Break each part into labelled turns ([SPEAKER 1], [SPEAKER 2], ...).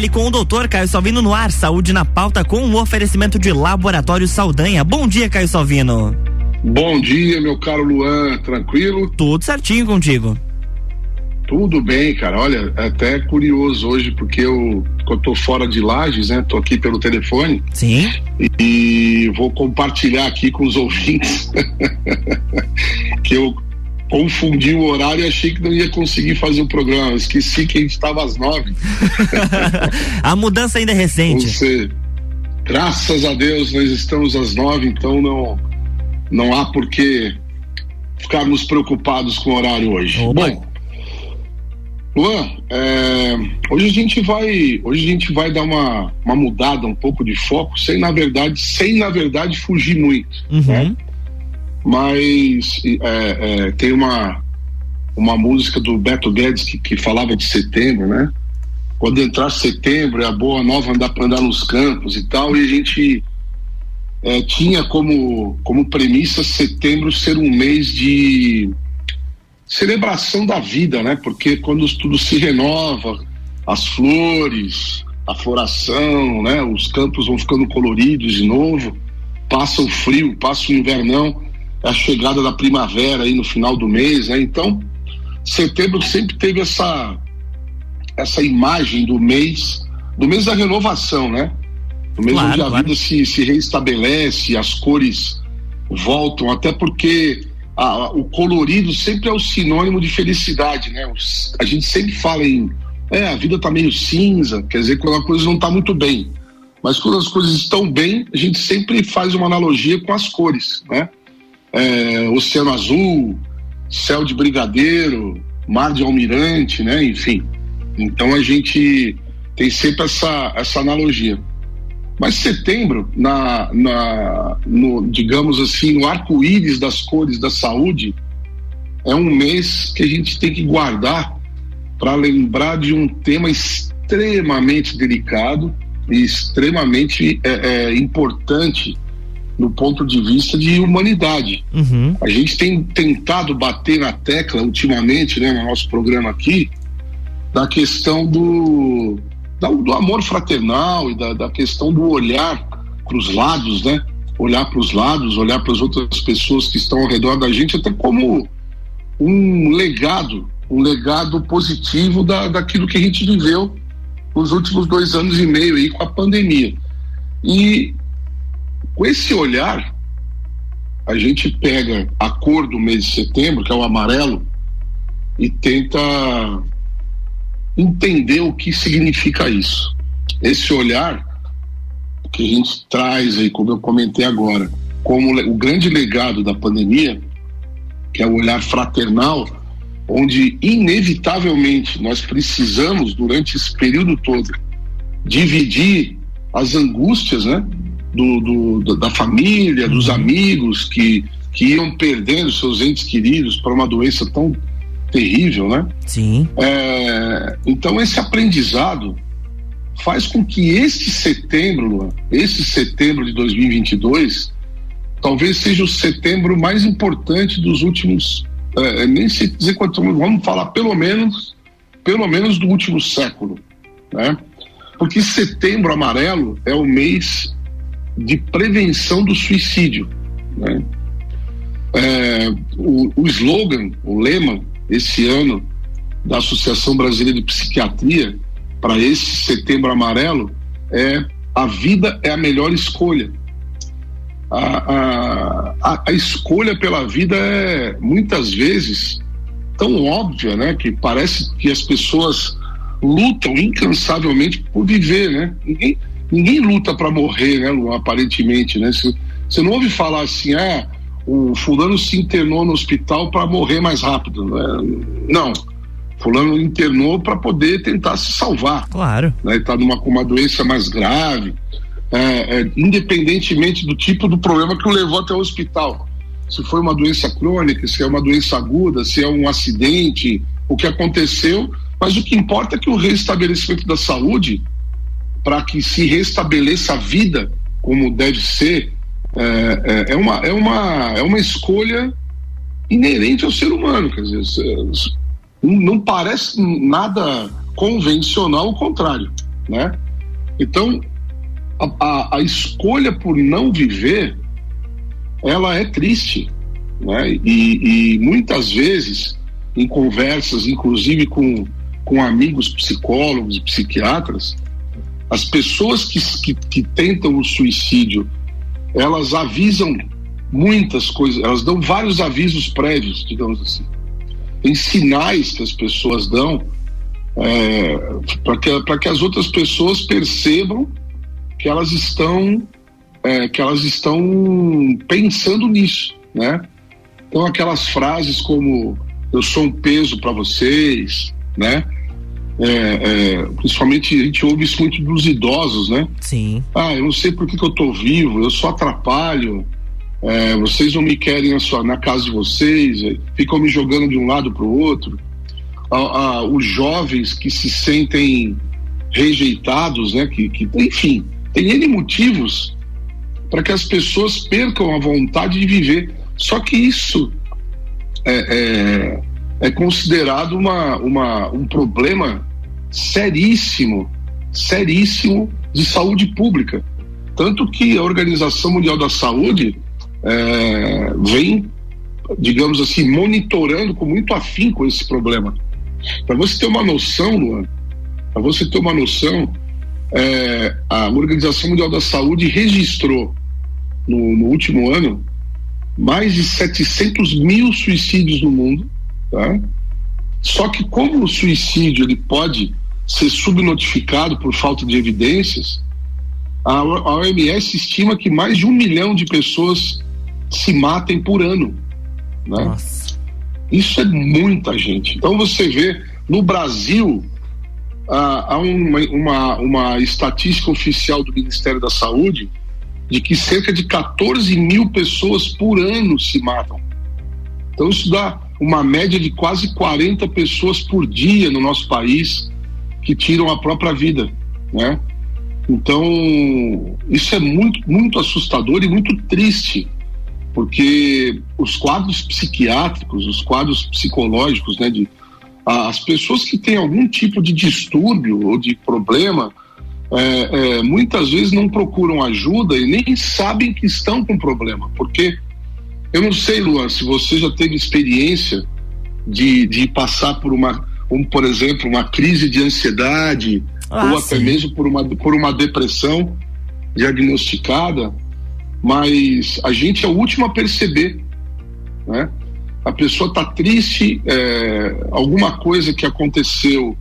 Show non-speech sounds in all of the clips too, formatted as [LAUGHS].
[SPEAKER 1] Fale com o doutor Caio Salvino no ar, saúde na pauta com o um oferecimento de Laboratório Saldanha. Bom dia, Caio Salvino.
[SPEAKER 2] Bom dia, meu caro Luan, tranquilo?
[SPEAKER 1] Tudo certinho contigo.
[SPEAKER 2] Tudo bem, cara. Olha, até curioso hoje, porque eu, eu tô fora de Lages, né? Tô aqui pelo telefone.
[SPEAKER 1] Sim.
[SPEAKER 2] E, e vou compartilhar aqui com os [LAUGHS] ouvintes [LAUGHS] que eu confundi o horário e achei que não ia conseguir fazer o programa. Esqueci que a gente estava às nove. [LAUGHS]
[SPEAKER 1] a mudança ainda é recente.
[SPEAKER 2] Você, graças a Deus nós estamos às nove, então não, não há por que ficarmos preocupados com o horário hoje.
[SPEAKER 1] Opa.
[SPEAKER 2] Bom, Luan, é, hoje a gente vai, hoje a gente vai dar uma, uma mudada um pouco de foco, sem na verdade, sem na verdade fugir muito,
[SPEAKER 1] Uhum.
[SPEAKER 2] né? Mas é, é, tem uma uma música do Beto Guedes que, que falava de setembro, né? Quando entrar setembro é a boa nova andar para andar nos campos e tal, e a gente é, tinha como como premissa setembro ser um mês de celebração da vida, né? Porque quando tudo se renova, as flores, a floração, né? Os campos vão ficando coloridos de novo, passa o frio, passa o invernão, a chegada da primavera aí no final do mês, né? Então, setembro sempre teve essa essa imagem do mês, do mês da renovação, né? Do mês
[SPEAKER 1] Claro,
[SPEAKER 2] onde a
[SPEAKER 1] claro.
[SPEAKER 2] vida se, se reestabelece, as cores voltam, até porque a- o colorido sempre é o sinônimo de felicidade, né? Os- A gente sempre fala em é, a vida tá meio cinza, quer dizer, quando a coisa não tá muito bem. Mas quando as coisas estão bem, a gente sempre faz uma analogia com as cores, né? É, oceano azul, céu de brigadeiro, mar de almirante, né? Enfim. Então a gente tem sempre essa, essa analogia. Mas setembro, na, na, no, digamos assim, no arco-íris das cores da saúde, é um mês que a gente tem que guardar para lembrar de um tema extremamente delicado e extremamente é, é, importante no ponto de vista de humanidade.
[SPEAKER 1] Uhum.
[SPEAKER 2] A gente tem tentado bater na tecla ultimamente, né, no nosso programa aqui, da questão do, da- do amor fraternal e da, da questão do olhar para os lados, né? Olhar para os lados, olhar para as outras pessoas que estão ao redor da gente, até como um legado, um legado positivo da, daquilo que a gente viveu nos últimos dois anos e meio aí com a pandemia. E com esse olhar, a gente pega a cor do mês de setembro, que é o amarelo, e tenta entender o que significa isso. Esse olhar que a gente traz aí, como eu comentei agora, como o grande legado da pandemia, que é o olhar fraternal, onde inevitavelmente nós precisamos, durante esse período todo, dividir as angústias, né? Do, do- da- família, dos amigos que, que iam perdendo seus entes queridos para uma doença tão terrível, né?
[SPEAKER 1] Sim.
[SPEAKER 2] É, então esse aprendizado faz com que este setembro, Luan, esse setembro de 2022, talvez seja o setembro mais importante dos últimos, é, nem sei dizer quanto, vamos falar pelo menos, pelo menos do último século, né? Porque setembro amarelo é o mês de prevenção do suicídio, né? É, o, o slogan, o lema esse ano da Associação Brasileira de Psiquiatria para esse setembro amarelo é a vida é a melhor escolha. A, a, a, escolha pela vida é muitas vezes tão óbvia, né? Que parece que as pessoas lutam incansavelmente por viver, né? Ninguém, ninguém luta para morrer, né, Lu, aparentemente, né? Você, não ouve falar assim, ah, o fulano se internou no hospital para morrer mais rápido. né? Não. Fulano internou para poder tentar se salvar.
[SPEAKER 1] Claro.
[SPEAKER 2] Né? Está numa com uma doença mais grave, é, é, independentemente do tipo do problema que o levou até o hospital. Se foi uma doença crônica, se é uma doença aguda, se é um acidente, o que aconteceu. Mas o que importa é que o restabelecimento da saúde, para que se restabeleça a vida como deve ser, é, é, é, uma, é, uma, é uma escolha inerente ao ser humano. Quer dizer, não parece nada convencional, ao contrário. né? Então, a, a, a escolha por não viver, ela é triste, né? E, e muitas vezes, em conversas, inclusive com, com amigos psicólogos e psiquiatras, as pessoas que, que, que tentam o suicídio, elas avisam muitas coisas, elas dão vários avisos prévios, digamos assim. Tem sinais que as pessoas dão é, para que, que as outras pessoas percebam que elas estão é, que elas estão pensando nisso, né? Então aquelas frases como eu sou um peso para vocês, né? É, é, principalmente a gente ouve isso muito dos idosos, né?
[SPEAKER 1] Sim.
[SPEAKER 2] Ah, eu não sei por que, que eu tô vivo, eu só atrapalho, é, vocês não me querem sua, na casa de vocês, é, ficam me jogando de um lado para o outro. Ah, ah, os jovens que se sentem rejeitados, né? Que, que enfim, tem N motivos para que as pessoas percam a vontade de viver. Só que isso é, é, é considerado uma, uma, um problema seríssimo, seríssimo de saúde pública. Tanto que a Organização Mundial da Saúde é, vem, digamos assim, monitorando com muito afinco esse problema. Para você ter uma noção, Luan, para você ter uma noção, é, a Organização Mundial da Saúde registrou no, no, último ano mais de 700 mil suicídios no mundo, tá? Só que como o suicídio ele pode ser subnotificado por falta de evidências, a, OMS estima que mais de um milhão de pessoas se matem por ano. Né? Nossa. Isso é muita gente. Então você vê, no Brasil, há uma, uma, uma estatística oficial do Ministério da Saúde de que cerca de 14 mil pessoas por ano se matam. Então isso dá uma média de quase 40 pessoas por dia no nosso país que tiram a própria vida, né? Então, isso é muito, muito assustador e muito triste porque os quadros psiquiátricos, os quadros psicológicos, né, de, as pessoas que têm algum tipo de distúrbio ou de problema, é, é, muitas vezes não procuram ajuda e nem sabem que estão com problema, porque eu não sei, Luan, se você já teve experiência de, de passar por uma, um, por exemplo, uma crise de ansiedade ah, ou sim. até mesmo por uma, por uma depressão diagnosticada mas a gente é o último a perceber, né? A pessoa está triste, é, alguma coisa que aconteceu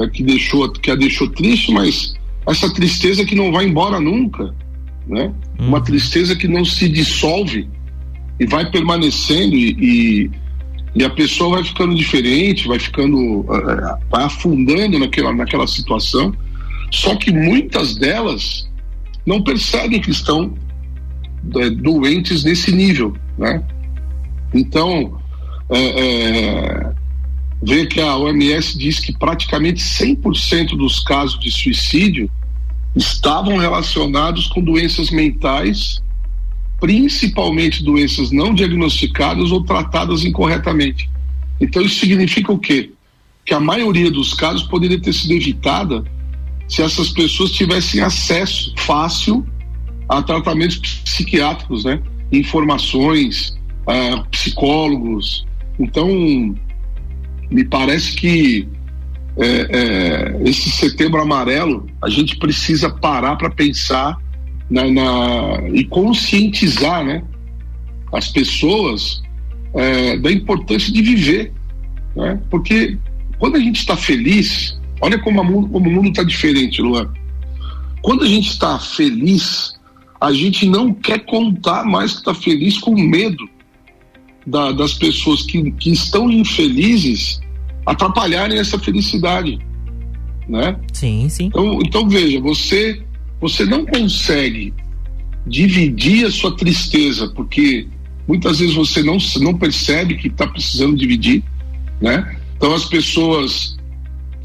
[SPEAKER 2] é, que deixou que a deixou triste, mas essa tristeza que não vai embora nunca, né? Hum. Uma tristeza que não se dissolve e vai permanecendo e, e, e a pessoa vai ficando diferente, vai ficando, é, vai afundando naquela, naquela situação. Só que muitas delas não percebem que estão é, doentes nesse nível, né? Então, é, é, ver que a OMS diz que praticamente 100% dos casos de suicídio estavam relacionados com doenças mentais, principalmente doenças não diagnosticadas ou tratadas incorretamente. Então, isso significa o quê? Que a maioria dos casos poderia ter sido evitada se essas pessoas tivessem acesso fácil a tratamentos psiquiátricos, né? Informações, a psicólogos. Então, me parece que é, é, esse setembro amarelo a gente precisa parar para pensar na, na, e conscientizar, né? As pessoas é, da importância de viver, né? Porque quando a gente está feliz, olha como, a, como o mundo está diferente, Luan. Quando a gente está feliz, a gente não quer contar mais que está feliz com medo da, das pessoas que, que estão infelizes atrapalharem essa felicidade, né?
[SPEAKER 1] Sim, sim.
[SPEAKER 2] Então, então veja, você você não consegue dividir a sua tristeza porque muitas vezes você não não percebe que está precisando dividir, né? Então as pessoas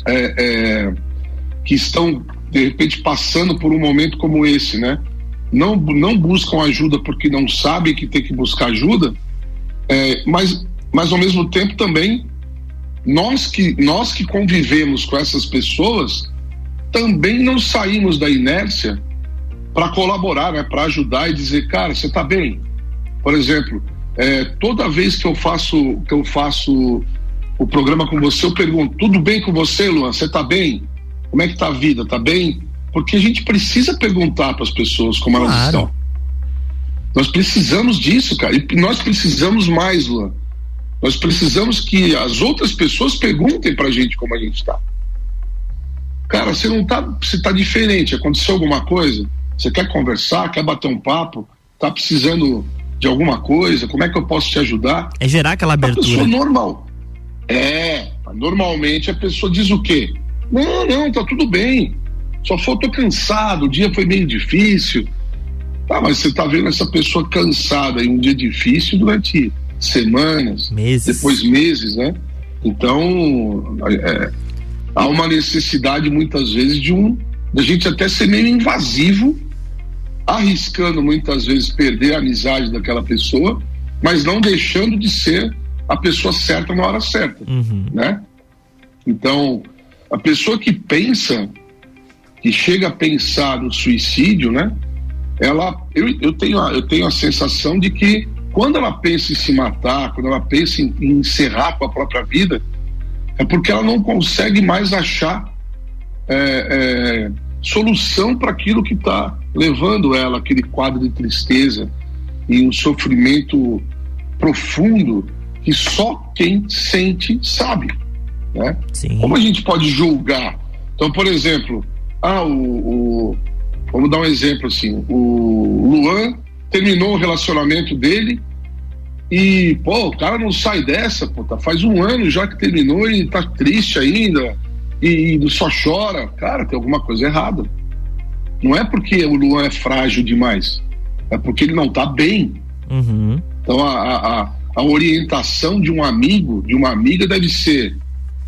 [SPEAKER 2] é, é, que estão de repente passando por um momento como esse, né? não, não buscam ajuda porque não sabem que tem que buscar ajuda, é, mas, mas ao mesmo tempo também nós que, nós que convivemos com essas pessoas também não saímos da inércia para colaborar, né, para ajudar e dizer, cara, você está bem. Por exemplo, é, toda vez que eu faço que eu faço o programa com você, eu pergunto, tudo bem com você, Luan? Você está bem? Como é que tá a vida? Tá bem? Porque a gente precisa perguntar para as pessoas como claro. elas estão. Nós precisamos disso, cara. E nós precisamos mais, Luan. Nós precisamos que as outras pessoas perguntem para a gente como a gente está. Cara, você não tá, você tá diferente. Aconteceu alguma coisa? Você quer conversar? Quer bater um papo? Tá precisando de alguma coisa? Como é que eu posso te ajudar?
[SPEAKER 1] É gerar aquela abertura. A pessoa
[SPEAKER 2] normal. É, normalmente a pessoa diz o quê? Não, não, tá tudo bem. Só faltou cansado, o dia foi meio difícil. Tá, mas você tá vendo essa pessoa cansada em um dia difícil durante semanas,
[SPEAKER 1] meses.
[SPEAKER 2] depois meses, né? Então, é, há uma necessidade muitas vezes de um da gente até ser meio invasivo, arriscando muitas vezes perder a amizade daquela pessoa, mas não deixando de ser a pessoa certa na hora certa, uhum. né? Então, a pessoa que pensa, que chega a pensar no suicídio, né? Ela, eu, eu, tenho, a, eu tenho a sensação de que quando ela pensa em se matar, quando ela pensa em, em encerrar com a própria vida, é porque ela não consegue mais achar é, é, solução para aquilo que está levando ela aquele quadro de tristeza e um sofrimento profundo que só quem sente sabe. Né? Sim. Como a gente pode julgar? Então, por exemplo, ah, o, o, vamos dar um exemplo assim: o Luan terminou o relacionamento dele e, pô, o cara não sai dessa, pô, tá, faz um ano já que terminou e tá triste ainda e, e só chora. Cara, tem alguma coisa errada. Não é porque o Luan é frágil demais, é porque ele não tá bem. Uhum. Então a, a, a orientação de um amigo, de uma amiga deve ser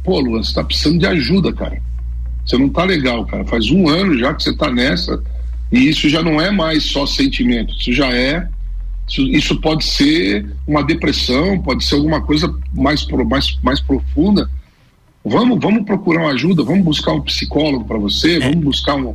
[SPEAKER 2] pô, Luan, você tá precisando de ajuda, cara. Você não tá legal, cara. Faz um ano já que você tá nessa. E isso já não é mais só sentimento. Isso já é. Isso, pode ser uma depressão, pode ser alguma coisa mais, mais, mais profunda. Vamos, vamos procurar uma ajuda, vamos buscar um psicólogo para você, é. vamos buscar um,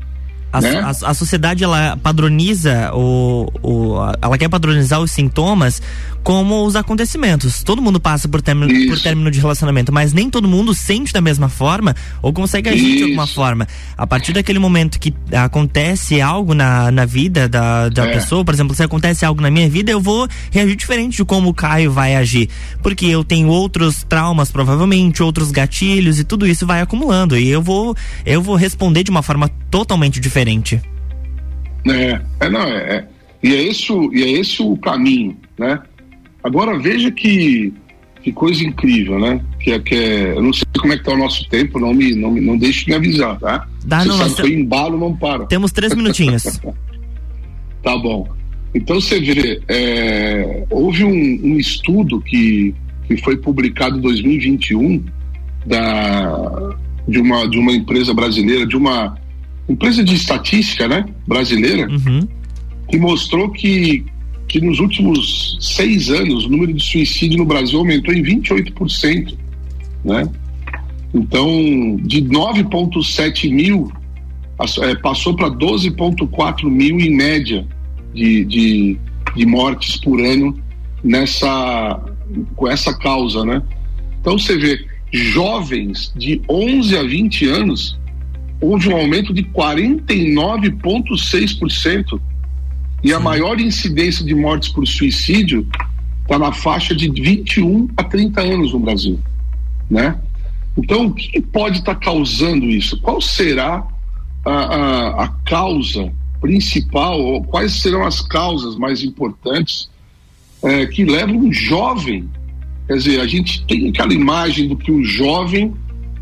[SPEAKER 1] a, né? a, a, sociedade ela padroniza o, o, ela quer padronizar os sintomas como os acontecimentos. Todo mundo passa por término, por término de relacionamento, mas nem todo mundo sente da mesma forma ou consegue agir Isso. de alguma forma. A partir daquele momento que acontece algo na, na vida da, da é. pessoa, por exemplo, se acontece algo na minha vida, eu vou reagir diferente de como o Caio vai agir. Porque eu tenho outros traumas, provavelmente, outros gatilhos e tudo isso vai acumulando. E eu vou, eu vou responder de uma forma totalmente diferente diferente.
[SPEAKER 2] É, é não, é, é, e é esse, e é esse o caminho, né? Agora veja que, que coisa incrível, né? Que é, que é, eu não sei como é que tá o nosso tempo, não me, não, não deixe me avisar, tá?
[SPEAKER 1] Dá,
[SPEAKER 2] você
[SPEAKER 1] não,
[SPEAKER 2] sabe que eu embalo, não para.
[SPEAKER 1] Temos três minutinhos. [LAUGHS]
[SPEAKER 2] tá bom. Então você vê, é, houve um, um, estudo que, que foi publicado em 2021 da, de, uma, de uma empresa brasileira, de uma empresa de estatística né, brasileira, uhum. que mostrou que, que nos últimos seis anos o número de suicídio no Brasil aumentou em 28%. Né? Então, de 9,7 mil, é, passou para 12,4 mil em média de, de, de mortes por ano nessa, com essa causa. Né? Então, você vê jovens de 11 a 20 anos houve um aumento de 49,6%. E a maior incidência de mortes por suicídio está na faixa de 21 a 30 anos no Brasil. Né? Então, o que pode estar tá causando isso? Qual será a, a, a causa principal, ou quais serão as causas mais importantes é, que levam um jovem? Quer dizer, a gente tem aquela imagem do que o jovem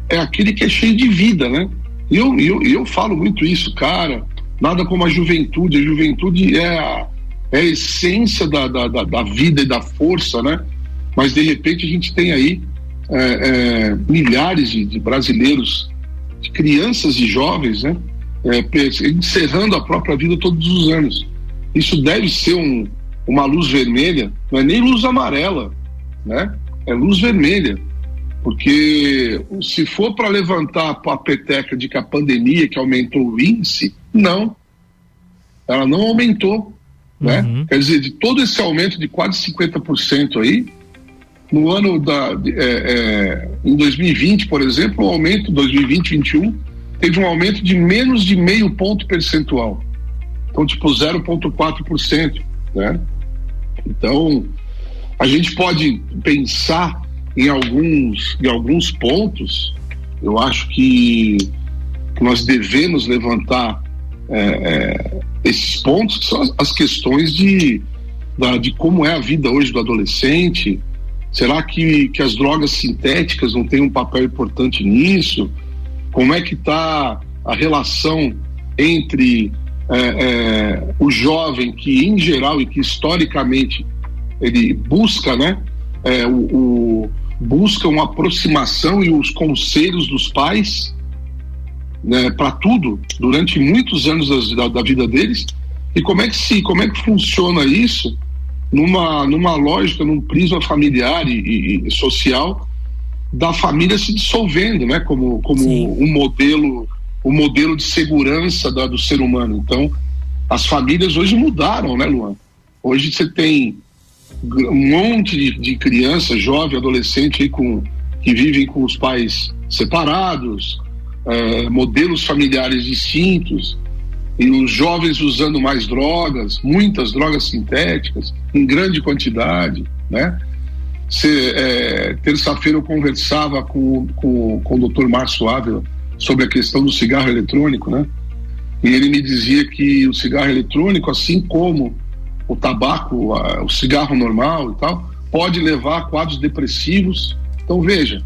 [SPEAKER 2] é aquele que é cheio de vida, né? E eu, eu, eu falo muito isso, cara. Nada como a juventude. A juventude é a, é a essência da, da, da, da vida e da força, né? Mas de repente a gente tem aí é, é, milhares de, de, brasileiros, de crianças e jovens, né? É, encerrando a própria vida todos os anos. Isso deve ser um, uma luz vermelha, não é nem luz amarela, né? É luz vermelha Porque se for para levantar a peteca de que a pandemia que aumentou o índice, não. Ela não aumentou. Né? Uhum. Quer dizer, de todo esse aumento de quase 50% aí, no ano da. É, é, em 2020, por exemplo, o aumento, 2020, 2021, teve um aumento de menos de meio ponto percentual. Então, tipo, 0,4%. Né? Então, a gente pode pensar em alguns, em alguns pontos, eu acho que, nós devemos levantar é, é, esses pontos, que são as, questões de, da, de como é a vida hoje do adolescente. Será que, que as drogas sintéticas não têm um papel importante nisso? Como é que está a relação entre é, é, o jovem que, em geral, e que historicamente ele busca, né, é, o, busca uma aproximação e os conselhos dos pais né, para tudo durante muitos anos da, da, vida deles. E como é que se como é que funciona isso numa numa lógica num prisma familiar e, e social da família se dissolvendo né como como um modelo o um modelo de segurança da, do ser humano? Então as famílias hoje mudaram né Luan? Hoje você tem um monte de, de criança, jovem, adolescente aí com, que vivem com os pais separados, é, modelos familiares distintos, e os jovens usando mais drogas, muitas drogas sintéticas, em grande quantidade, né? É, Terça-feira eu conversava com, com, com o doutor Márcio Ávila sobre a questão do cigarro eletrônico, né? E ele me dizia que o cigarro eletrônico, assim como o tabaco, a, o cigarro normal e tal, pode levar a quadros depressivos. Então, veja,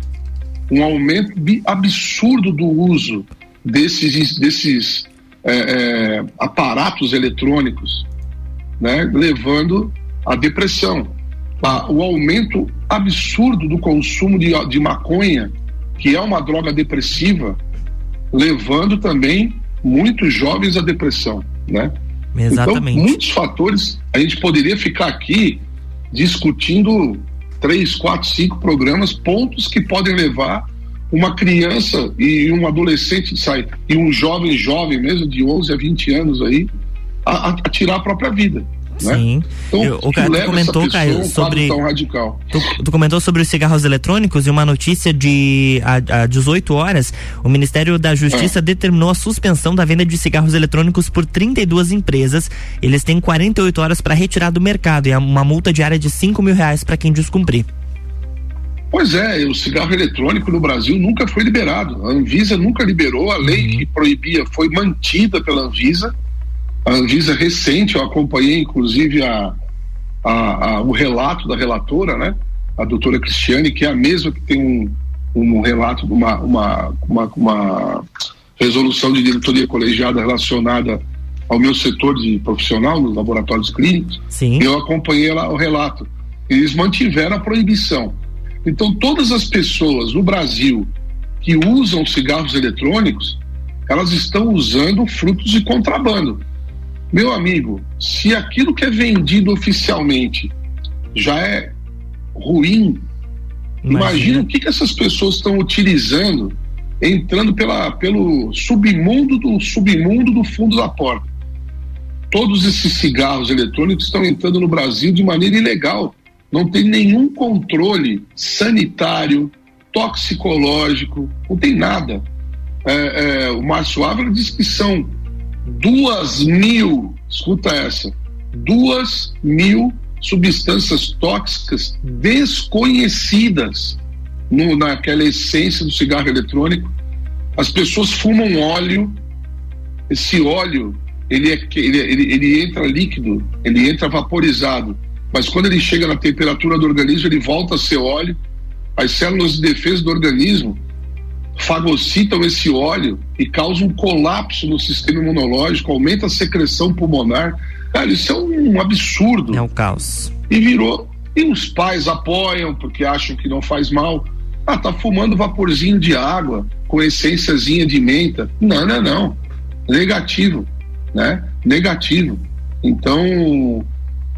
[SPEAKER 2] um aumento absurdo do uso desses, desses é, é, aparatos eletrônicos, né, levando à depressão. O aumento absurdo do consumo de, de maconha, que é uma droga depressiva, levando também muitos jovens à depressão, né?
[SPEAKER 1] Exatamente.
[SPEAKER 2] Então, muitos fatores, a gente poderia ficar aqui discutindo três, quatro, cinco programas, pontos que podem levar uma criança e um adolescente sai e um jovem jovem mesmo de 11 a 20 anos aí a, a tirar a própria vida. Né?
[SPEAKER 1] Sim. Então, o tu comentou, Caio, sobre. Tu, tu, comentou sobre os cigarros eletrônicos e uma notícia de há, 18 horas, o Ministério da Justiça é. determinou a suspensão da venda de cigarros eletrônicos por 32 empresas. Eles têm 48 horas para retirar do mercado e é uma multa diária de 5 mil reais para quem descumprir.
[SPEAKER 2] Pois é, o cigarro eletrônico no Brasil nunca foi liberado. A Anvisa nunca liberou, a lei uhum. que proibia foi mantida pela Anvisa a Anvisa recente, eu acompanhei inclusive a, a, a, o relato da relatora, né? A doutora Cristiane, que é a mesma que tem um, um relato, uma, uma, uma, uma resolução de diretoria colegiada relacionada ao meu setor de profissional nos laboratórios clínicos.
[SPEAKER 1] Sim.
[SPEAKER 2] Eu acompanhei lá o relato. Eles mantiveram a proibição. Então, todas as pessoas no Brasil que usam cigarros eletrônicos, elas estão usando frutos de contrabando. Meu amigo, se aquilo que é vendido oficialmente já é ruim, imagina, imagina o que, que essas pessoas estão utilizando, entrando pela, pelo submundo do submundo do fundo da porta. Todos esses cigarros eletrônicos estão entrando no Brasil de maneira ilegal. Não tem nenhum controle sanitário, toxicológico, não tem nada. É, é, o Márcio Ávila diz que são duas mil, escuta essa, duas mil substâncias tóxicas desconhecidas no, naquela essência do cigarro eletrônico. As pessoas fumam óleo, esse óleo ele, é, ele, ele, ele entra líquido, ele entra vaporizado, mas quando ele chega na temperatura do organismo, ele volta a ser óleo. As células de defesa do organismo fagocitam esse óleo e causam um colapso no sistema imunológico, aumenta a secreção pulmonar. Cara, isso é um absurdo.
[SPEAKER 1] É um caos.
[SPEAKER 2] E virou. E os pais apoiam porque acham que não faz mal. Ah, tá fumando vaporzinho de água com essênciazinha de menta. Não, não, não. Negativo, né? Negativo. Então,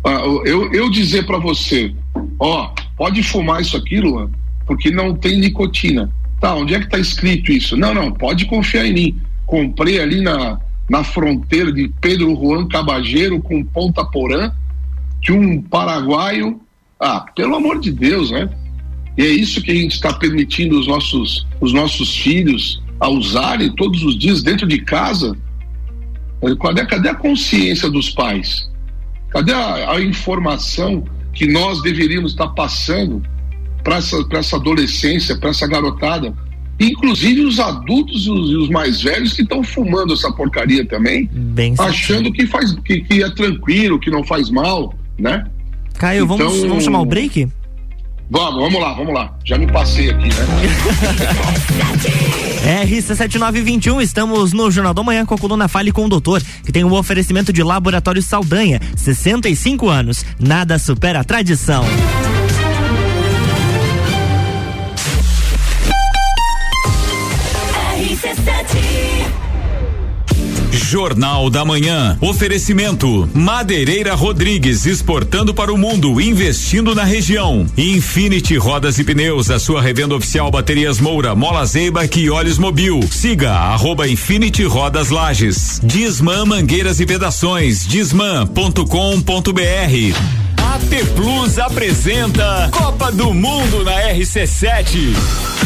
[SPEAKER 2] ah, eu, eu dizer para você, ó, pode fumar isso aqui, Luan, porque não tem nicotina. Tá, onde é que está escrito isso? Não, não, pode confiar em mim. Comprei ali na, na fronteira de Pedro Juan Cabageiro com Ponta Porã, que um paraguaio. Ah, pelo amor de Deus, né? E é isso que a gente está permitindo os nossos, os nossos filhos a usarem todos os dias dentro de casa. Cadê, cadê a consciência dos pais? Cadê a, a informação que nós deveríamos estar passando para essa, essa adolescência, para essa garotada? Inclusive os adultos e os, os, mais velhos que estão fumando essa porcaria também, Bem achando que, faz, que, que, é tranquilo, que não faz mal, né?
[SPEAKER 1] Caio, então, vamos, vamos chamar o break?
[SPEAKER 2] Vamos, vamos lá, vamos lá. Já me passei aqui, né? [LAUGHS]
[SPEAKER 1] RC7921, estamos no Jornal da Manhã com a coluna Fale com o Doutor, que tem o um oferecimento de Laboratório Saldanha, 65 anos. Nada supera a tradição.
[SPEAKER 3] Jornal da Manhã. Oferecimento: Madeireira Rodrigues exportando para o mundo, investindo na região. Infinity Rodas e Pneus, a sua revenda oficial Baterias Moura, Mola Zeiba e Olhos Mobil. Siga arroba Infinity Rodas Lages. Disman Mangueiras e Vedações. Disman.com.br. AT Plus apresenta Copa do Mundo na RC7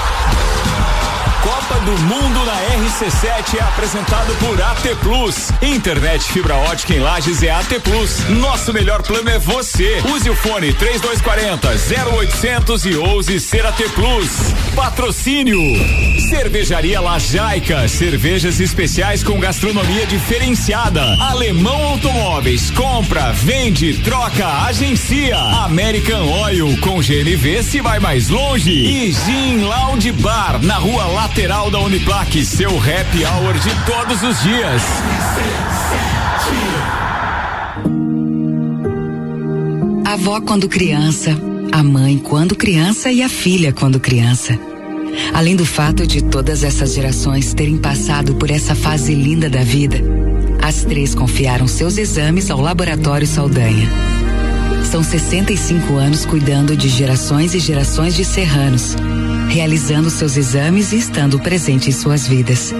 [SPEAKER 3] Copa do Mundo na RC7 é apresentado por AT Plus. Internet fibra ótica em Lages é AT Plus. Nosso melhor plano é você. Use o fone 3240 0800 e ouse ser AT Plus. Patrocínio. Cervejaria Lajaica, cervejas especiais com gastronomia diferenciada. Alemão Automóveis, compra, vende, troca, agencia. American Oil com GNV se vai mais longe. E Gin Lounge Bar na Rua Lata lateral da Uniplaque, seu happy hour de todos os dias.
[SPEAKER 4] A avó quando criança, a mãe quando criança e a filha quando criança. Além do fato de todas essas gerações terem passado por essa fase linda da vida, as três confiaram seus exames ao Laboratório Saldanha. São 65 anos cuidando de gerações e gerações de serranos realizando seus exames e estando presente em suas vidas.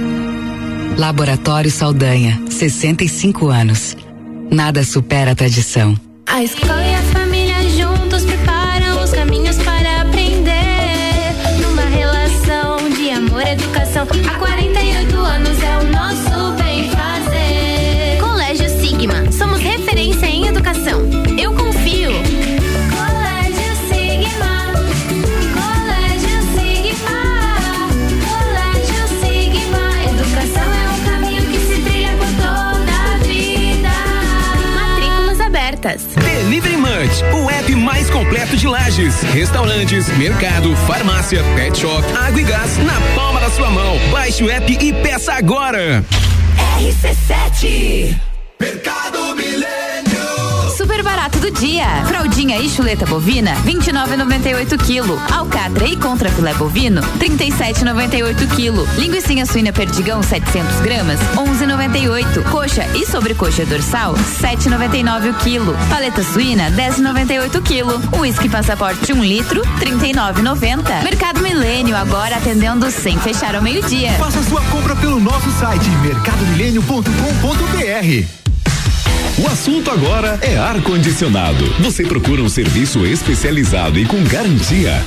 [SPEAKER 4] Laboratório Saldanha, 65 anos. Nada supera a tradição.
[SPEAKER 5] A escola O
[SPEAKER 6] app mais completo de lajes, restaurantes, mercado, farmácia, pet shop, água e gás na palma da sua mão. Baixe o app e peça agora.
[SPEAKER 7] RC7 Mercado
[SPEAKER 8] barato do dia. Fraldinha e chuleta bovina, 29,98 kg. Alcatra e contra filé bovino, 37,98 kg. Linguiça suína perdigão, 700 gramas, 11,98. Coxa e sobrecoxa dorsal, 7,99 o quilo. Paleta suína, 10,98 kg. Whisky passaporte 1 um litro, 39,90. Mercado Milênio agora atendendo sem fechar ao meio-dia.
[SPEAKER 9] Faça sua compra pelo nosso site mercadomilênio.com.br.
[SPEAKER 3] O assunto agora é ar-condicionado. Você procura um serviço especializado e com garantia.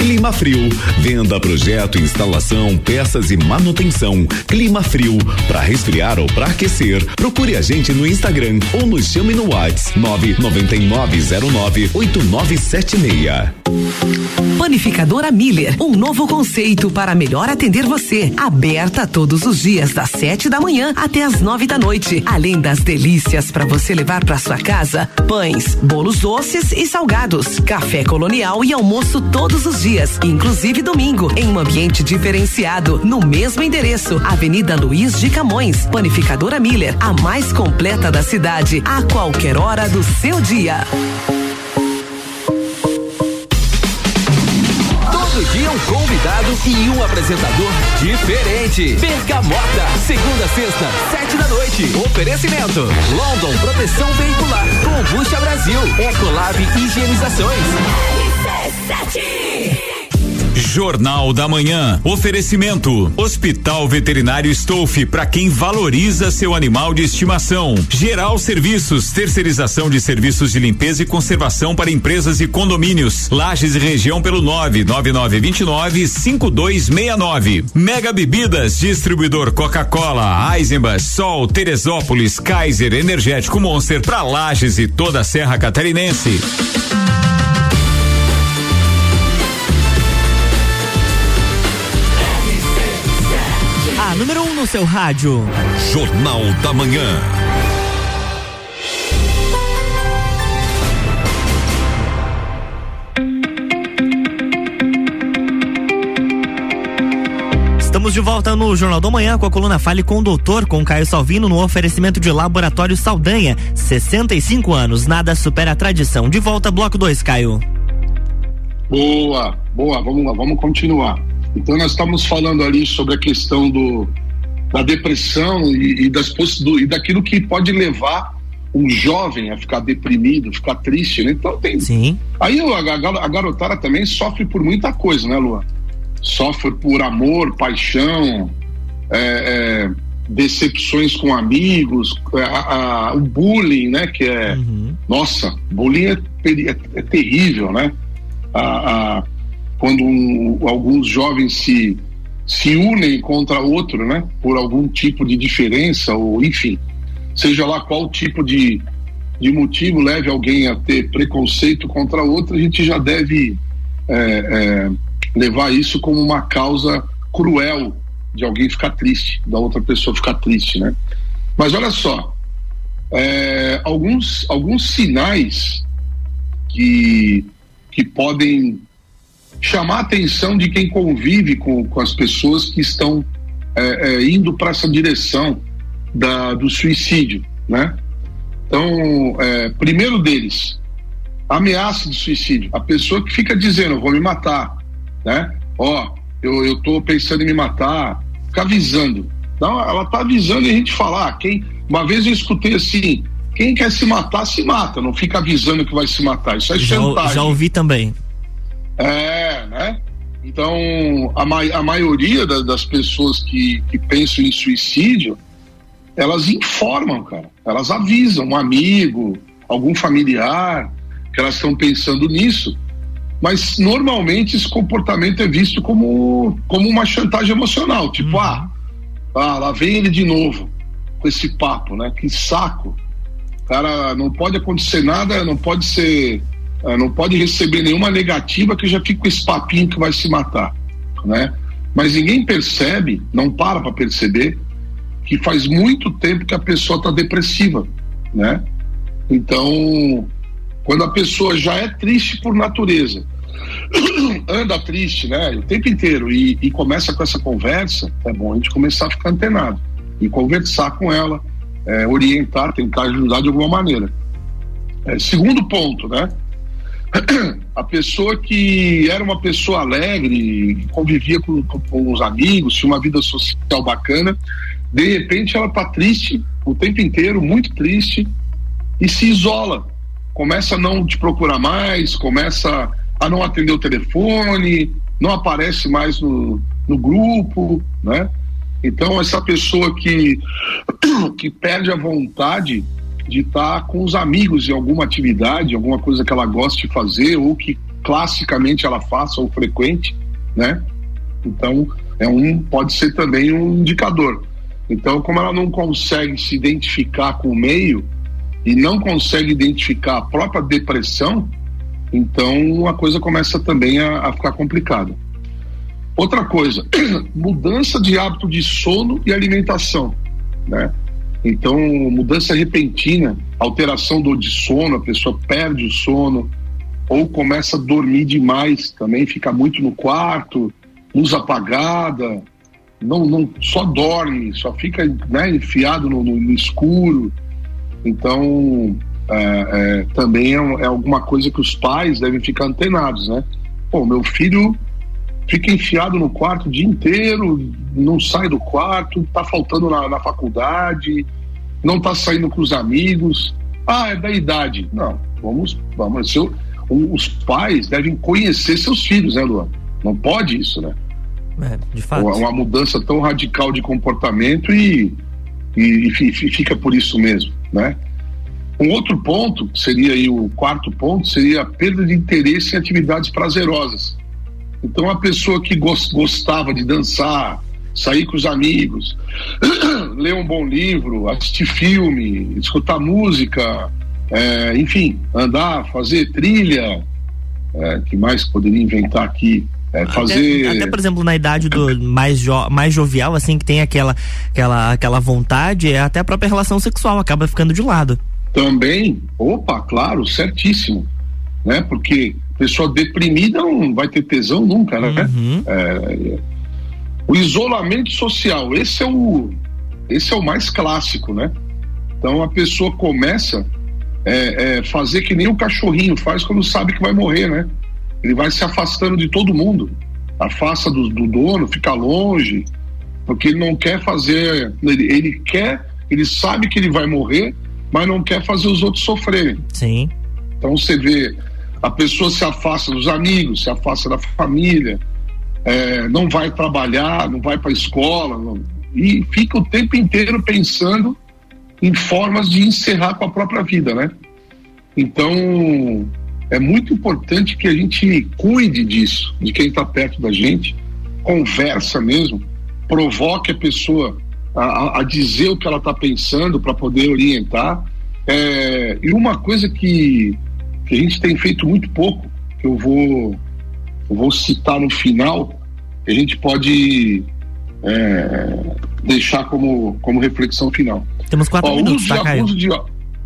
[SPEAKER 3] Clima Frio. Venda, projeto, instalação, peças e manutenção. Clima Frio. Para resfriar ou para aquecer, procure a gente no Instagram ou nos chame no WhatsApp 999098976.
[SPEAKER 10] Panificadora Miller, um novo conceito para melhor atender você. Aberta todos os dias das sete da manhã até as nove da noite. Além das delícias para você levar para sua casa, pães, bolos doces e salgados, café colonial e almoço todos os dias, inclusive domingo, em um ambiente diferenciado, no mesmo endereço, Avenida Luiz de Camões. Panificadora Miller, a mais completa da cidade, a qualquer hora do seu dia.
[SPEAKER 6] Todo dia um convidado e um apresentador diferente. Bergamota, segunda, sexta, sete da noite. Oferecimento: London Proteção Veicular, Combucha Brasil, Ecolab Higienizações.
[SPEAKER 3] Jornal da Manhã. Oferecimento: Hospital Veterinário Stolfe para quem valoriza seu animal de estimação. Geral Serviços, terceirização de serviços de limpeza e conservação para empresas e condomínios. Lages e região pelo 99929 5269. Mega Bebidas, distribuidor Coca-Cola, Eisenbach, Sol, Teresópolis, Kaiser, Energético Monster para Lages e toda a Serra Catarinense.
[SPEAKER 1] Seu rádio.
[SPEAKER 11] Jornal da Manhã.
[SPEAKER 1] Estamos de volta no Jornal da Manhã com a coluna Fale com o Doutor, com Caio Salvino, no oferecimento de Laboratório Saldanha. 65 anos, nada supera a tradição. De volta, bloco 2, Caio.
[SPEAKER 2] Boa, boa, vamos lá, vamos continuar. Então nós estamos falando ali sobre a questão do, da depressão e, e das do, e daquilo que pode levar um jovem a ficar deprimido, ficar triste, né? Então tem.
[SPEAKER 1] Sim.
[SPEAKER 2] Aí a, a, a garotada também sofre por muita coisa, né, Luan? Sofre por amor, paixão, é, é, decepções com amigos, é, a, a, o bullying, né? Que é.
[SPEAKER 1] Uhum.
[SPEAKER 2] Nossa, bullying é, é, é terrível, né? quando um, alguns jovens se, se unem contra outro, né? Por algum tipo de diferença ou enfim, seja lá qual tipo de, de motivo leve alguém a ter preconceito contra outro, a gente já deve é, é, levar isso como uma causa cruel de alguém ficar triste, da outra pessoa ficar triste, né? Mas olha só, é, alguns, alguns sinais que que podem chamar a atenção de quem convive com, com as pessoas que estão é, é, indo para essa direção da, do suicídio, né? Então, é, primeiro deles, ameaça de suicídio. A pessoa que fica dizendo, eu vou me matar, né? Ó, eu, eu tô pensando em me matar, fica avisando. Então, ela tá avisando e a gente falar, ah, quem... Uma vez eu escutei assim, quem quer se matar, se mata, não fica avisando que vai se matar. Isso é
[SPEAKER 1] já,
[SPEAKER 2] chantagem.
[SPEAKER 1] Já ouvi também.
[SPEAKER 2] É, né? Então, a, ma a maioria da, das pessoas que, que pensam em suicídio, elas informam, cara. Elas avisam um amigo, algum familiar, que elas estão pensando nisso. Mas normalmente esse comportamento é visto como, como uma chantagem emocional. Tipo, uhum. ah, ah, lá vem ele de novo com esse papo, né? Que saco. Cara, não pode acontecer nada, não pode ser não pode receber nenhuma negativa que já fica com esse papinho que vai se matar, né? Mas ninguém percebe, não para para perceber que faz muito tempo que a pessoa está depressiva, né? Então, quando a pessoa já é triste por natureza, [COUGHS] anda triste, né? O tempo inteiro e, e começa com essa conversa, é bom a gente começar a ficar antenado e conversar com ela, é, orientar, tentar ajudar de alguma maneira. É, segundo ponto, né? [CLEARS THROAT] a pessoa que era uma pessoa alegre, convivia com, com, com, os amigos, tinha uma vida social bacana, de repente ela está triste o tempo inteiro, muito triste, e se isola. Começa a não te procurar mais, começa a não atender o telefone, não aparece mais no, no grupo, né? Então essa pessoa que, [CLEARS THROAT] que perde a vontade de estar com os amigos em alguma atividade, alguma coisa que ela goste de fazer ou que classicamente ela faça ou frequente, né? Então, é um pode ser também um indicador. Então, como ela não consegue se identificar com o meio e não consegue identificar a própria depressão, Então a coisa começa também a, a ficar complicada. Outra coisa, [CLEARS THROAT] mudança de hábito de sono e alimentação, né? Então, mudança repentina, alteração do de sono, a pessoa perde o sono ou começa a dormir demais também, fica muito no quarto, luz apagada, não, não só dorme, só fica né, enfiado no, no, no escuro. Então, é, é, também é, é, alguma coisa que os pais devem ficar antenados, né? Pô, meu filho fica enfiado no quarto o dia inteiro, não sai do quarto, tá faltando na, na faculdade, não tá saindo com os amigos. Ah, é da idade. Não, vamos, vamos. Seu, os pais devem conhecer seus filhos, né, Luan? Não pode isso, né?
[SPEAKER 1] É, de fato.
[SPEAKER 2] Uma mudança tão radical de comportamento e, e, e fica por isso mesmo, né? Um outro ponto, seria aí o quarto ponto, seria a perda de interesse em atividades prazerosas. Então, a pessoa que gostava de dançar, sair com os amigos, [CLEARS THROAT] ler um bom livro, assistir filme, escutar música, é, enfim, andar, fazer trilha, é, que mais poderia inventar aqui? É, fazer...
[SPEAKER 1] Até, até, por exemplo, na idade do mais, jo, mais jovial, assim, que tem aquela, aquela, aquela vontade, é até a própria relação sexual acaba ficando de lado.
[SPEAKER 2] Também, opa, claro, certíssimo. Né? Porque pessoa deprimida não vai ter tesão nunca, né? Uhum. É, o isolamento social, esse é o, esse é o mais clássico, né? Então a pessoa começa é, é, fazer que nem o cachorrinho faz quando sabe que vai morrer, né? Ele vai se afastando de todo mundo, afasta do, do dono, fica longe, porque ele não quer fazer, ele, ele quer, ele sabe que ele vai morrer, mas não quer fazer os outros sofrerem.
[SPEAKER 1] Sim.
[SPEAKER 2] Então você vê, a pessoa se afasta dos amigos, se afasta da família, é, não vai trabalhar, não vai para a escola, não, e fica o tempo inteiro pensando em formas de encerrar com a própria vida, né? Então, é muito importante que a gente cuide disso, de quem está perto da gente, conversa mesmo, provoque a pessoa a, a dizer o que ela está pensando para poder orientar. É, e uma coisa que, que a gente tem feito muito pouco, que eu vou, eu vou citar no final, que a gente pode é, deixar como, como reflexão final.
[SPEAKER 1] Temos quatro Ó, minutos, tá, Caio?
[SPEAKER 2] De,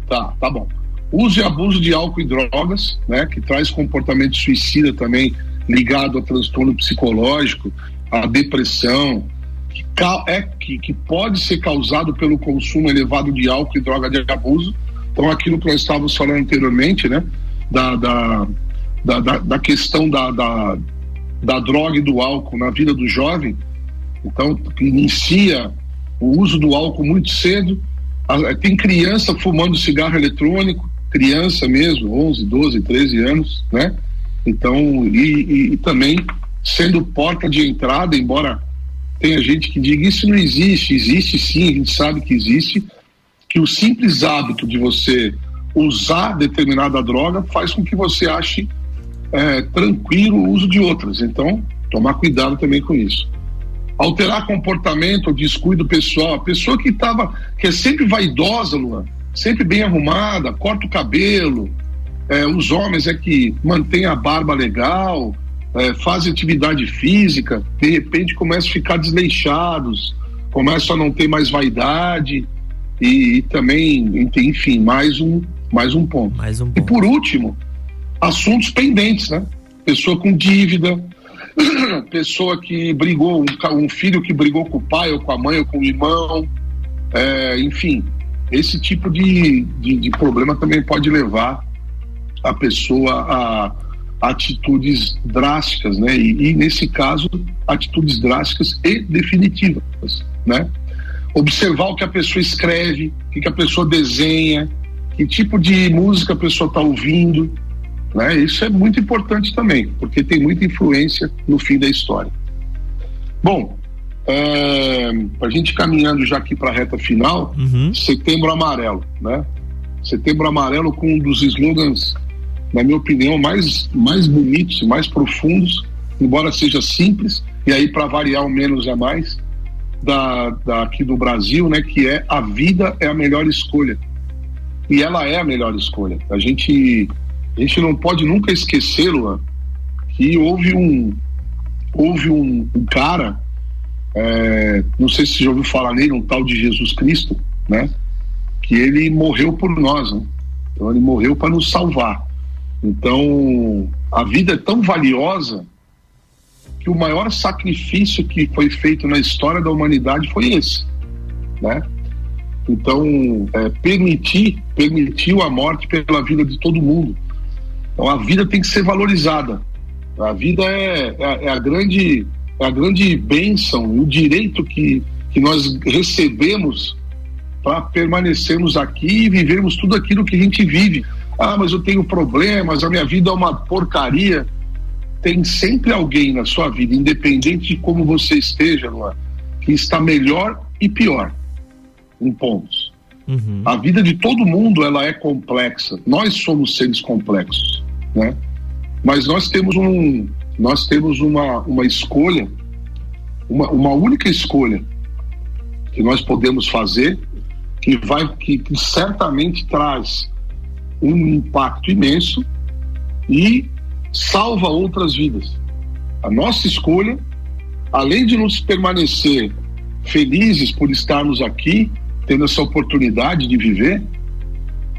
[SPEAKER 2] tá, tá bom. Uso e abuso de álcool e drogas, né, que traz comportamento suicida também ligado a transtorno psicológico, a depressão, que, é, que, que pode ser causado pelo consumo elevado de álcool e droga de abuso. Então, aquilo que nós estávamos falando anteriormente, né, da, da, da, da questão da, da, da droga e do álcool na vida do jovem, então inicia o uso do álcool muito cedo. Tem criança fumando cigarro eletrônico, criança mesmo, 11, 12, 13 anos, né? Então, e, e, e também sendo porta de entrada, embora tenha gente que diga isso não existe, existe sim, a gente sabe que existe, que o simples hábito de você usar determinada droga faz com que você ache é, tranquilo o uso de outras. Então, tomar cuidado também com isso alterar comportamento, descuido pessoal. A pessoa que estava, que é sempre vaidosa, Luan, sempre bem arrumada, corta o cabelo. É, os homens é que mantém a barba legal, é, fazem atividade física, de repente começam a ficar desleixados, começam a não ter mais vaidade e, e também, enfim, mais um, mais um ponto.
[SPEAKER 1] Mais um
[SPEAKER 2] ponto. E por último, assuntos pendentes, né? Pessoa com dívida, [CLEARS THROAT] pessoa que brigou, um, filho que brigou com o pai ou com a mãe ou com o irmão, é, enfim, esse tipo de, de, de, problema também pode levar a pessoa a, a atitudes drásticas, né? E, e, nesse caso, atitudes drásticas e definitivas, né? Observar o que a pessoa escreve, o que a pessoa desenha, que tipo de música a pessoa está ouvindo, né? Isso é muito importante também, porque tem muita influência no fim da história. Bom, é, a gente caminhando já aqui para a reta final, uhum. Setembro Amarelo, né? Setembro Amarelo com um dos slogans, na minha opinião, mais, mais bonitos e mais profundos, embora seja simples, e aí para variar o menos é mais, da, da, aqui do Brasil, né? Que é a vida é a melhor escolha. E ela é a melhor escolha. A gente a gente não pode nunca esquecer, Luan, que houve um houve um, um cara, é, não sei se já ouviu falar nele, um tal de Jesus Cristo, né? Que ele morreu por nós, né? Então ele morreu para nos salvar. Então a vida é tão valiosa que o maior sacrifício que foi feito na história da humanidade foi esse, né? Então é, permitir permitiu a morte pela vida de todo mundo. Então a vida tem que ser valorizada. A vida é, é, é a grande é a grande bênção, o direito que, que nós recebemos para permanecermos aqui e vivermos tudo aquilo que a gente vive. Ah, mas eu tenho problemas, a minha vida é uma porcaria. Tem sempre alguém na sua vida, independente de como você esteja, que está melhor e pior em pontos. Uhum. A vida de todo mundo ela é complexa. Nós somos seres complexos, né? Mas nós temos um, nós temos uma, uma escolha, uma, uma única escolha que nós podemos fazer que vai que, que certamente traz um impacto imenso e salva outras vidas. A nossa escolha, além de nos permanecer felizes por estarmos aqui, tendo essa oportunidade de viver,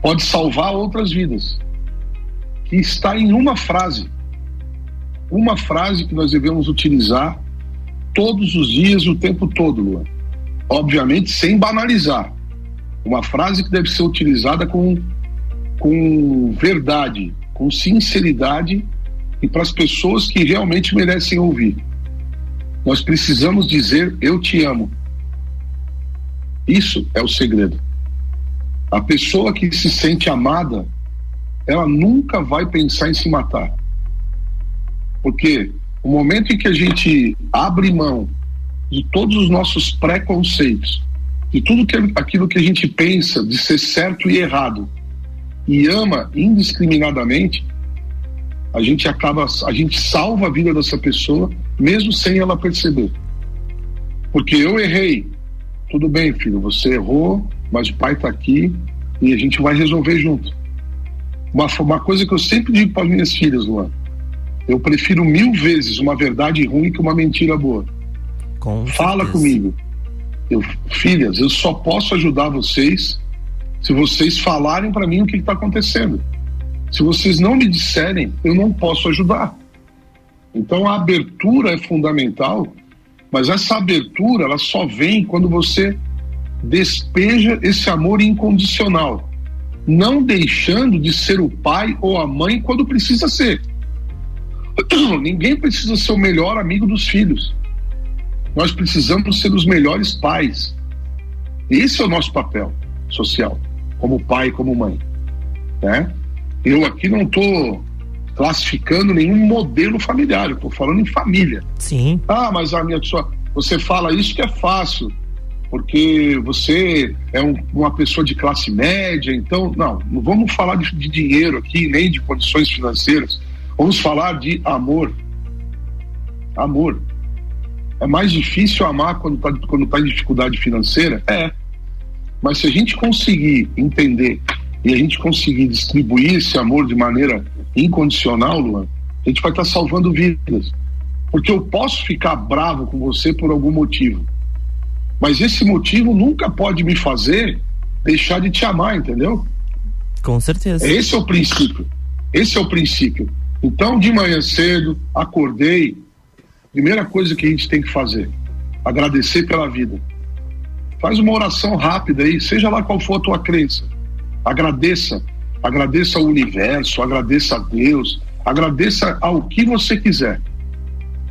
[SPEAKER 2] pode salvar outras vidas. Que está em uma frase. Uma frase que nós devemos utilizar todos os dias, o tempo todo, Luan. Obviamente, sem banalizar. Uma frase que deve ser utilizada com, com verdade, com sinceridade e para as pessoas que realmente merecem ouvir. Nós precisamos dizer: Eu te amo. Isso é o segredo. A pessoa que se sente amada, ela nunca vai pensar em se matar. Porque o momento em que a gente abre mão de todos os nossos preconceitos, de tudo aquilo que a gente pensa de ser certo e errado, e ama indiscriminadamente, a gente acaba, a gente salva a vida dessa pessoa, mesmo sem ela perceber. Porque eu errei, tudo bem, filho, você errou, mas o pai está aqui e a gente vai resolver junto. Uma, uma coisa que eu sempre digo para as minhas filhas, Luan, eu prefiro mil vezes uma verdade ruim que uma mentira boa.
[SPEAKER 1] Com
[SPEAKER 2] Fala
[SPEAKER 1] certeza.
[SPEAKER 2] comigo. Eu, filhas, eu só posso ajudar vocês se vocês falarem para mim o que está acontecendo. Se vocês não me disserem, eu não posso ajudar. Então a abertura é fundamental mas essa abertura, ela só vem quando você despeja esse amor incondicional, não deixando de ser o pai ou a mãe quando precisa ser. [CLEARS THROAT] Ninguém precisa ser o melhor amigo dos filhos. Nós precisamos ser os melhores pais. Esse é o nosso papel social, como pai, como mãe. Né? Eu aqui não estou classificando nenhum modelo familiar, eu estou falando em família.
[SPEAKER 1] Sim.
[SPEAKER 2] Ah, mas a minha sua, você fala isso que é fácil, porque você é um, uma pessoa de classe média, então, não, não vamos falar de, de dinheiro aqui, nem de condições financeiras, vamos falar de amor. Amor. É mais difícil amar quando está quando tá em dificuldade financeira? É. Mas se a gente conseguir entender e a gente conseguir distribuir esse amor de maneira incondicional, Luan, a gente vai estar tá salvando vidas. Porque eu posso ficar bravo com você por algum motivo. Mas esse motivo nunca pode me fazer deixar de te amar, entendeu?
[SPEAKER 1] Com certeza.
[SPEAKER 2] Esse é o princípio. Esse é o princípio. Então, de manhã cedo, acordei. Primeira coisa que a gente tem que fazer: agradecer pela vida. Faz uma oração rápida aí, seja lá qual for a tua crença. Agradeça. Agradeça ao universo, agradeça a Deus, agradeça ao que você quiser.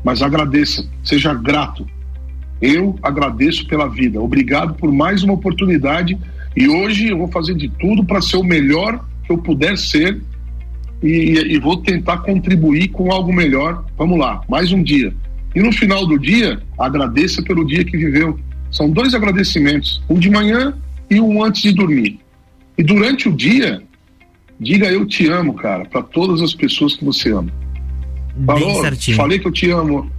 [SPEAKER 2] Mas agradeça, seja grato. Eu agradeço pela vida. Obrigado por mais uma oportunidade. E hoje eu vou fazer de tudo para ser o melhor que eu puder ser e, e, vou tentar contribuir com algo melhor. Vamos lá, mais um dia. E no final do dia, agradeça pelo dia que viveu. São dois agradecimentos, um de manhã e um antes de dormir. E durante o dia, diga eu te amo, cara, para todas as pessoas que você ama. Falou? Falei que eu te amo.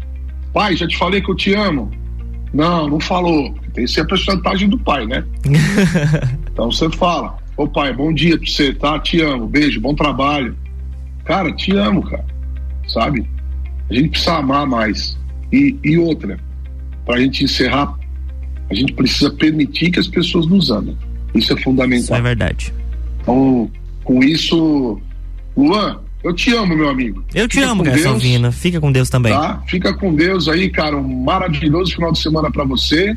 [SPEAKER 2] Pai, já te falei que eu te amo. Não, não falou. Tem sempre a chantagem do pai, né? [LAUGHS] então você fala: Ô pai, bom dia pra você, tá? Te amo, beijo, bom trabalho. cara, te amo, cara. Sabe? A gente precisa amar mais. E, e outra, para a gente encerrar, a gente precisa permitir que as pessoas nos amem. Isso é fundamental. Isso
[SPEAKER 1] é verdade.
[SPEAKER 2] Então, com isso, Luan, eu te amo, meu amigo.
[SPEAKER 1] Eu te Fica amo, Garçom Fica com Deus também.
[SPEAKER 2] Tá? Fica com Deus aí, cara. Um maravilhoso final de semana para você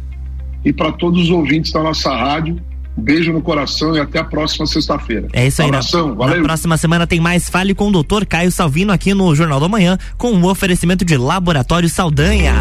[SPEAKER 2] e para todos os ouvintes da nossa rádio. Um beijo no coração e até a próxima sexta-feira.
[SPEAKER 1] É isso aí.
[SPEAKER 2] Abração,
[SPEAKER 1] na,
[SPEAKER 2] valeu.
[SPEAKER 1] na próxima semana tem mais Fale com o doutor Caio Salvino aqui no Jornal da Manhã com um oferecimento de Laboratório Saldanha.